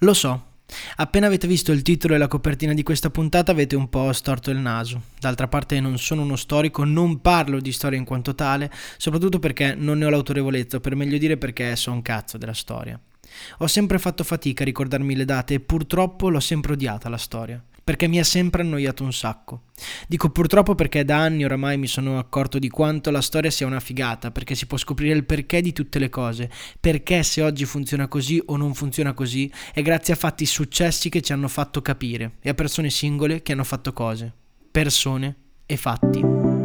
Lo so, Appena avete visto il titolo e la copertina di questa puntata avete un po' storto il naso. D'altra parte non sono uno storico, non parlo di storia in quanto tale, soprattutto perché non ne ho l'autorevolezza, per meglio dire perché so un cazzo della storia. Ho sempre fatto fatica a ricordarmi le date e purtroppo l'ho sempre odiata la storia perché mi ha sempre annoiato un sacco. Dico purtroppo perché da anni oramai mi sono accorto di quanto la storia sia una figata, perché si può scoprire il perché di tutte le cose, perché se oggi funziona così o non funziona così è grazie a fatti successi che ci hanno fatto capire e a persone singole che hanno fatto cose, persone e fatti.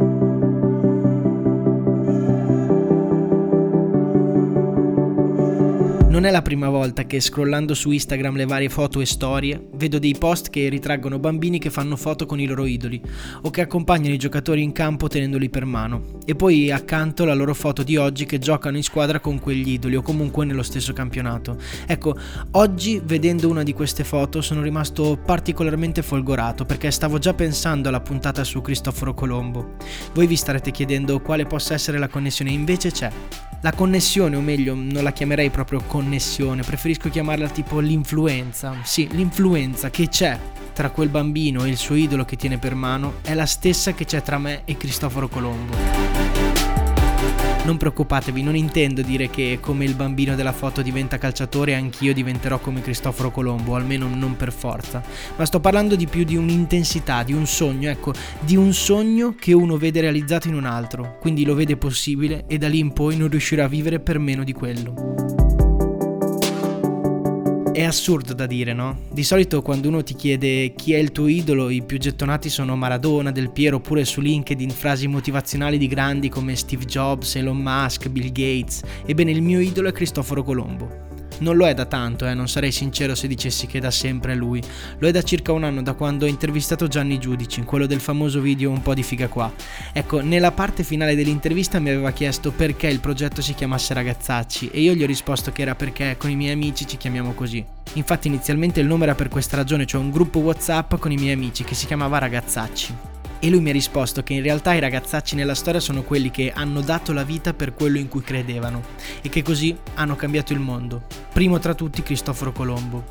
Non è la prima volta che scrollando su Instagram le varie foto e storie vedo dei post che ritraggono bambini che fanno foto con i loro idoli o che accompagnano i giocatori in campo tenendoli per mano e poi accanto la loro foto di oggi che giocano in squadra con quegli idoli o comunque nello stesso campionato. Ecco, oggi vedendo una di queste foto sono rimasto particolarmente folgorato perché stavo già pensando alla puntata su Cristoforo Colombo. Voi vi starete chiedendo quale possa essere la connessione, invece c'è. La connessione, o meglio, non la chiamerei proprio connessione, preferisco chiamarla tipo l'influenza. Sì, l'influenza che c'è tra quel bambino e il suo idolo che tiene per mano è la stessa che c'è tra me e Cristoforo Colombo. Non preoccupatevi, non intendo dire che come il bambino della foto diventa calciatore anch'io diventerò come Cristoforo Colombo, almeno non per forza, ma sto parlando di più di un'intensità, di un sogno, ecco, di un sogno che uno vede realizzato in un altro, quindi lo vede possibile e da lì in poi non riuscirà a vivere per meno di quello. È assurdo da dire, no? Di solito quando uno ti chiede chi è il tuo idolo, i più gettonati sono Maradona, Del Piero, oppure su LinkedIn frasi motivazionali di grandi come Steve Jobs, Elon Musk, Bill Gates. Ebbene, il mio idolo è Cristoforo Colombo. Non lo è da tanto, eh, non sarei sincero se dicessi che da sempre è lui. Lo è da circa un anno da quando ho intervistato Gianni Giudici, quello del famoso video Un po' di figa qua. Ecco, nella parte finale dell'intervista mi aveva chiesto perché il progetto si chiamasse Ragazzacci e io gli ho risposto che era perché con i miei amici ci chiamiamo così. Infatti inizialmente il nome era per questa ragione, cioè un gruppo WhatsApp con i miei amici che si chiamava Ragazzacci. E lui mi ha risposto che in realtà i ragazzacci nella storia sono quelli che hanno dato la vita per quello in cui credevano e che così hanno cambiato il mondo. Primo tra tutti Cristoforo Colombo.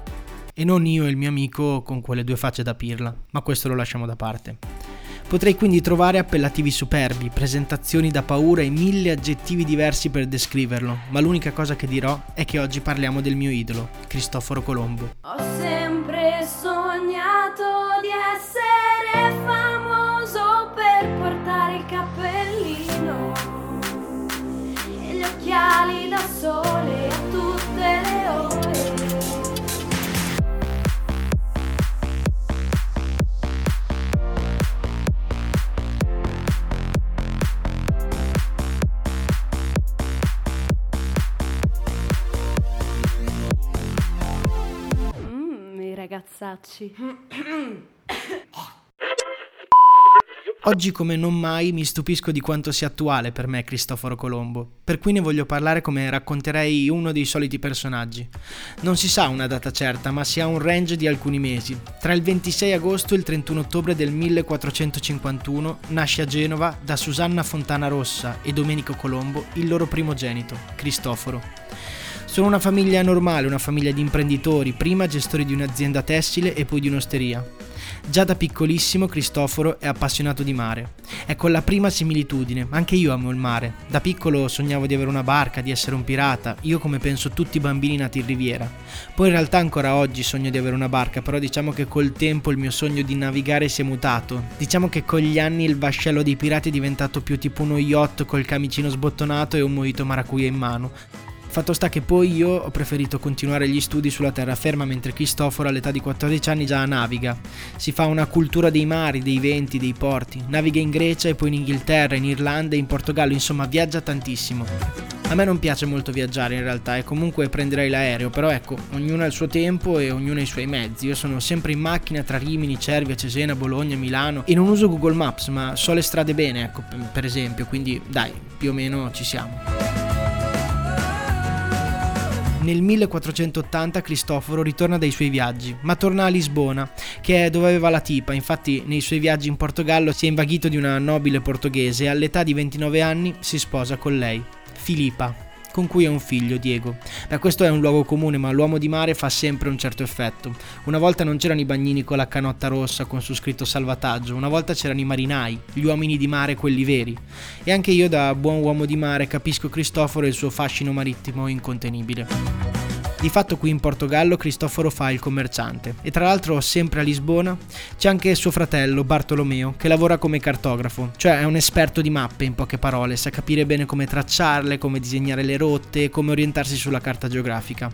E non io e il mio amico con quelle due facce da pirla, ma questo lo lasciamo da parte. Potrei quindi trovare appellativi superbi, presentazioni da paura e mille aggettivi diversi per descriverlo, ma l'unica cosa che dirò è che oggi parliamo del mio idolo, Cristoforo Colombo. Ragazzacci. Oggi come non mai mi stupisco di quanto sia attuale per me Cristoforo Colombo, per cui ne voglio parlare come racconterei uno dei soliti personaggi. Non si sa una data certa, ma si ha un range di alcuni mesi. Tra il 26 agosto e il 31 ottobre del 1451 nasce a Genova da Susanna Fontana Rossa e Domenico Colombo il loro primogenito, Cristoforo. Sono una famiglia normale, una famiglia di imprenditori, prima gestori di un'azienda tessile e poi di un'osteria. Già da piccolissimo Cristoforo è appassionato di mare. Ecco la prima similitudine, anche io amo il mare. Da piccolo sognavo di avere una barca, di essere un pirata, io come penso tutti i bambini nati in riviera. Poi in realtà ancora oggi sogno di avere una barca, però diciamo che col tempo il mio sogno di navigare si è mutato. Diciamo che con gli anni il vascello dei pirati è diventato più tipo uno yacht col camicino sbottonato e un mojito maracuja in mano. Fatto sta che poi io ho preferito continuare gli studi sulla terraferma mentre Cristoforo all'età di 14 anni già naviga. Si fa una cultura dei mari, dei venti, dei porti. Naviga in Grecia e poi in Inghilterra, in Irlanda e in Portogallo, insomma viaggia tantissimo. A me non piace molto viaggiare in realtà e comunque prenderei l'aereo, però ecco, ognuno ha il suo tempo e ognuno ha i suoi mezzi. Io sono sempre in macchina tra Rimini, Cervia, Cesena, Bologna, Milano e non uso Google Maps, ma so le strade bene, ecco, per esempio, quindi dai, più o meno ci siamo. Nel 1480 Cristoforo ritorna dai suoi viaggi, ma torna a Lisbona, che è dove aveva la tipa. Infatti, nei suoi viaggi in Portogallo si è invaghito di una nobile portoghese e all'età di 29 anni si sposa con lei, Filippa con cui ha un figlio, Diego. Beh, questo è un luogo comune, ma l'uomo di mare fa sempre un certo effetto. Una volta non c'erano i bagnini con la canotta rossa con su scritto salvataggio, una volta c'erano i marinai, gli uomini di mare, quelli veri. E anche io, da buon uomo di mare, capisco Cristoforo e il suo fascino marittimo incontenibile. Di fatto qui in Portogallo Cristoforo fa il commerciante e tra l'altro sempre a Lisbona c'è anche suo fratello Bartolomeo che lavora come cartografo, cioè è un esperto di mappe in poche parole, sa capire bene come tracciarle, come disegnare le rotte come orientarsi sulla carta geografica.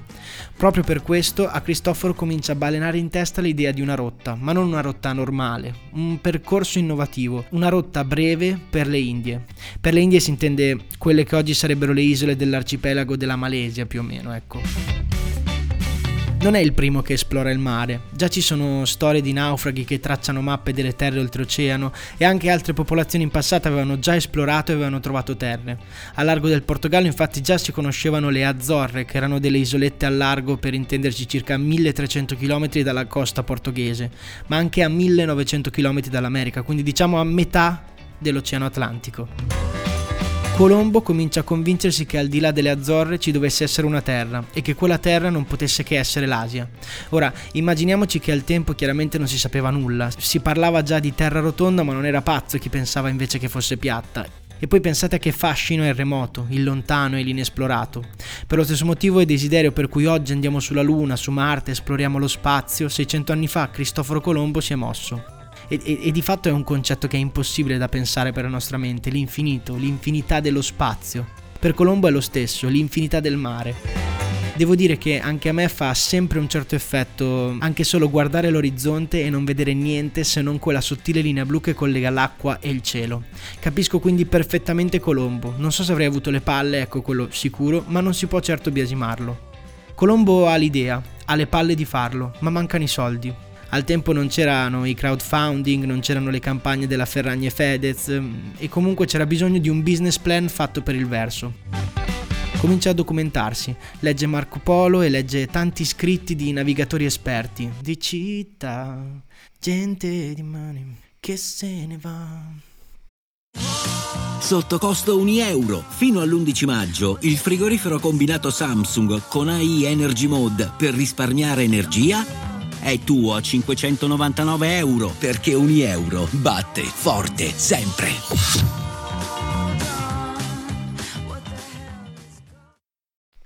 Proprio per questo a Cristoforo comincia a balenare in testa l'idea di una rotta, ma non una rotta normale, un percorso innovativo, una rotta breve per le Indie. Per le Indie si intende quelle che oggi sarebbero le isole dell'arcipelago della Malesia più o meno, ecco. Non è il primo che esplora il mare, già ci sono storie di naufraghi che tracciano mappe delle terre oltreoceano e anche altre popolazioni in passato avevano già esplorato e avevano trovato terre. A largo del Portogallo infatti già si conoscevano le Azzorre, che erano delle isolette al largo per intenderci circa 1300 km dalla costa portoghese, ma anche a 1900 km dall'America, quindi diciamo a metà dell'Oceano Atlantico. Colombo comincia a convincersi che al di là delle Azzorre ci dovesse essere una terra e che quella terra non potesse che essere l'Asia. Ora, immaginiamoci che al tempo chiaramente non si sapeva nulla, si parlava già di terra rotonda ma non era pazzo chi pensava invece che fosse piatta. E poi pensate a che fascino è il remoto, il lontano e l'inesplorato. Per lo stesso motivo e desiderio per cui oggi andiamo sulla Luna, su Marte, esploriamo lo spazio, 600 anni fa Cristoforo Colombo si è mosso e, e, e, di fatto è un concetto che è impossibile da pensare per la nostra mente, l'infinito, l'infinità dello spazio. Per Colombo è lo stesso, l'infinità del mare. Devo dire che anche a me fa sempre un certo effetto anche solo guardare l'orizzonte e non vedere niente se non quella sottile linea blu che collega l'acqua e il cielo. Capisco quindi perfettamente Colombo. Non so se avrei avuto le palle, ecco quello sicuro, ma non si può certo biasimarlo. Colombo ha l'idea, ha le palle di farlo, ma mancano i soldi. Al tempo non c'erano i crowdfunding, non c'erano le campagne della Ferragni e Fedez mm, e comunque c'era bisogno di un business plan fatto per il verso. Comincia a documentarsi, legge Marco Polo e legge tanti scritti di navigatori esperti, di città, gente di mani che se ne va. Sotto costo 1 euro. Fino all'11 maggio il frigorifero combinato Samsung con AI Energy Mode per risparmiare energia è tuo a 599 euro perché ogni euro batte forte sempre.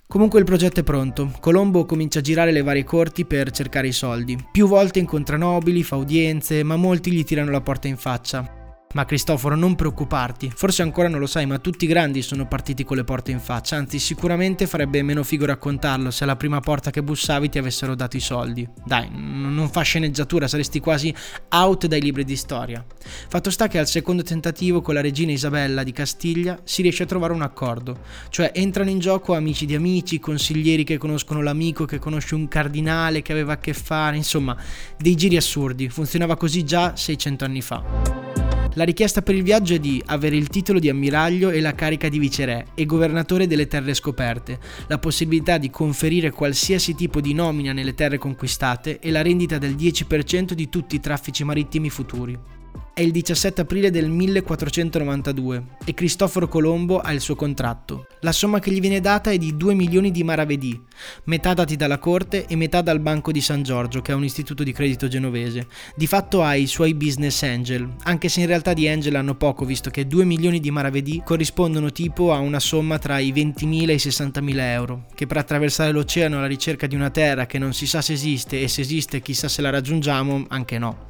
Comunque il progetto è pronto. Colombo comincia a girare le varie corti per cercare i soldi. Più volte incontra nobili, fa udienze, ma molti gli tirano la porta in faccia. Ma Cristoforo, non preoccuparti, forse ancora non lo sai, ma tutti i grandi sono partiti con le porte in faccia, anzi sicuramente farebbe meno figo raccontarlo se alla prima porta che bussavi ti avessero dato i soldi. Dai, non fa sceneggiatura, saresti quasi out dai libri di storia. Fatto sta che al secondo tentativo con la regina Isabella di Castiglia si riesce a trovare un accordo, cioè entrano in gioco amici di amici, consiglieri che conoscono l'amico che conosce un cardinale che aveva a che fare, insomma, dei giri assurdi, funzionava così già 600 anni fa. La richiesta per il viaggio è di avere il titolo di ammiraglio e la carica di viceré e governatore delle terre scoperte, la possibilità di conferire qualsiasi tipo di nomina nelle terre conquistate e la rendita del 10% di tutti i traffici marittimi futuri. È il 17 aprile del 1492 e Cristoforo Colombo ha il suo contratto. La somma che gli viene data è di 2 milioni di maravedì, metà dati dalla corte e metà dal Banco di San Giorgio, che è un istituto di credito genovese. Di fatto ha i suoi business angel, anche se in realtà di angel hanno poco, visto che 2 milioni di maravedì corrispondono tipo a una somma tra i 20.000 e i 60.000 euro, che per attraversare l'oceano alla ricerca di una terra che non si sa se esiste e se esiste chissà se la raggiungiamo, anche no.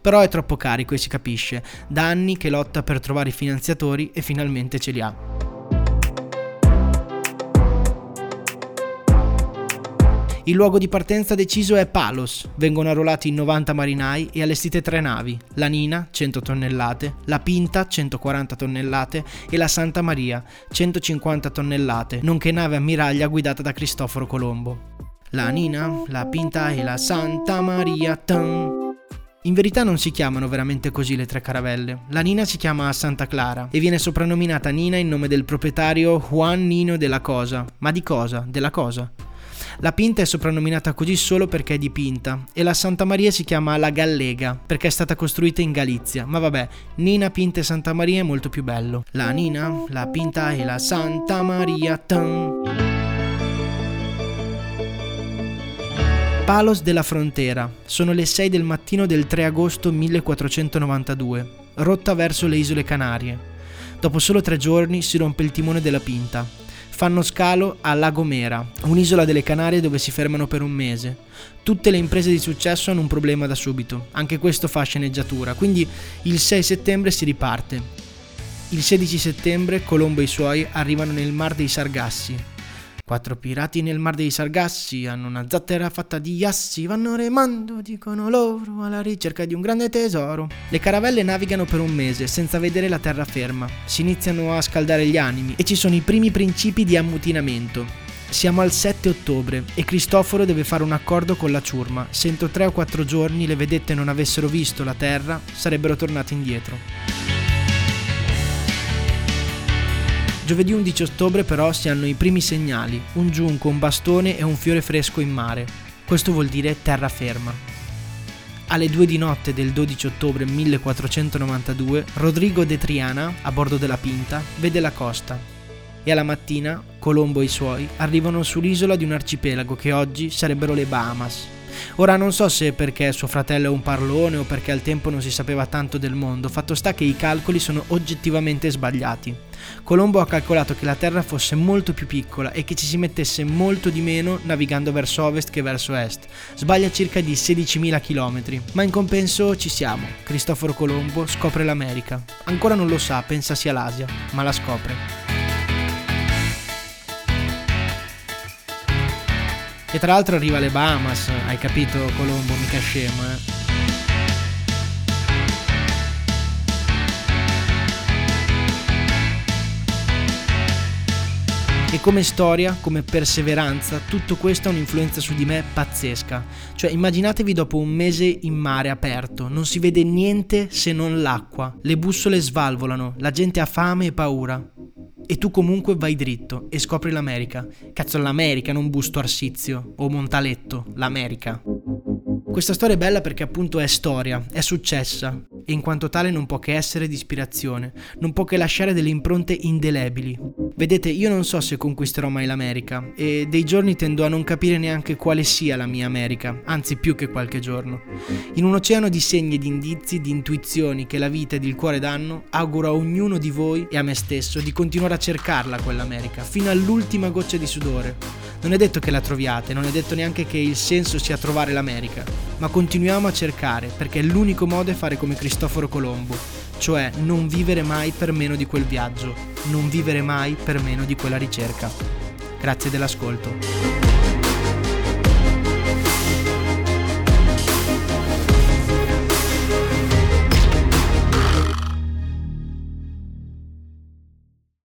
Però è troppo carico e si capisce, da anni che lotta per trovare i finanziatori e finalmente ce li ha. Il luogo di partenza deciso è Palos. Vengono arruolati 90 marinai e allestite tre navi, la Nina 100 tonnellate, la Pinta 140 tonnellate e la Santa Maria 150 tonnellate, nonché nave ammiraglia guidata da Cristoforo Colombo. La Nina, la Pinta e la Santa Maria. Tan. In verità non si chiamano veramente così le tre caravelle. La Nina si chiama Santa Clara e viene soprannominata Nina in nome del proprietario Juan Nino della Cosa. Ma di cosa? Della cosa? La Pinta è soprannominata così solo perché è di Pinta e la Santa Maria si chiama la Gallega perché è stata costruita in Galizia. Ma vabbè, Nina, Pinta e Santa Maria è molto più bello. La Nina, la Pinta e la Santa Maria. Tan. Palos della Frontera. Sono le 6 del mattino del 3 agosto 1492, rotta verso le isole Canarie. Dopo solo tre giorni si rompe il timone della Pinta fanno scalo a La Gomera, un'isola delle Canarie dove si fermano per un mese. Tutte le imprese di successo hanno un problema da subito, anche questo fa sceneggiatura, quindi il 6 settembre si riparte. Il 16 settembre Colombo e i suoi arrivano nel Mar dei Sargassi, Quattro pirati nel mar dei Sargassi hanno una zattera fatta di assi, vanno remando, dicono loro, alla ricerca di un grande tesoro. Le caravelle navigano per un mese senza vedere la terraferma, si iniziano a scaldare gli animi e ci sono i primi principi di ammutinamento. Siamo al 7 ottobre e Cristoforo deve fare un accordo con la ciurma. Se entro 3 o 4 giorni le vedette non avessero visto la terra, sarebbero tornati indietro. Giovedì 11 ottobre però si hanno i primi segnali, un giunco, un bastone e un fiore fresco in mare. Questo vuol dire terraferma. Alle 2 di notte del 12 ottobre 1492, Rodrigo de Triana, a bordo della Pinta, vede la costa. E alla mattina, Colombo e i suoi arrivano sull'isola di un arcipelago che oggi sarebbero le Bahamas. Ora non so se perché suo fratello è un parlone o perché al tempo non si sapeva tanto del mondo, fatto sta che i calcoli sono oggettivamente sbagliati. Colombo ha calcolato che la Terra fosse molto più piccola e che ci si mettesse molto di meno navigando verso ovest che verso est. Sbaglia circa di 16.000 km, ma in compenso ci siamo. Cristoforo Colombo scopre l'America. Ancora non lo sa, pensa sia l'Asia, ma la scopre. E tra l'altro arriva alle Bahamas, hai capito Colombo, mica scemo, eh. E come storia, come perseveranza, tutto questo ha un'influenza su di me pazzesca. Cioè, immaginatevi dopo un mese in mare aperto, non si vede niente se non l'acqua, le bussole svalvolano, la gente ha fame e paura. E tu comunque vai dritto e scopri l'America. Cazzo, l'America, non Busto Arsizio o Montaletto, l'America. Questa storia è bella perché appunto è storia, è successa e in quanto tale non può che essere di ispirazione, non può che lasciare delle impronte indelebili. Vedete, io non so se conquisterò mai l'America e dei giorni tendo a non capire neanche quale sia la mia America, anzi più che qualche giorno. In un oceano di segni di indizi, di intuizioni che la vita ed il cuore danno, auguro a ognuno di voi e a me stesso di continuare a cercarla quell'America, fino all'ultima goccia di sudore non è detto che la troviate, non è detto neanche che il senso sia trovare l'America, ma continuiamo a cercare perché l'unico modo è fare come Cristoforo Colombo, cioè non vivere mai per meno di quel viaggio, non vivere mai per meno di quella ricerca. Grazie dell'ascolto.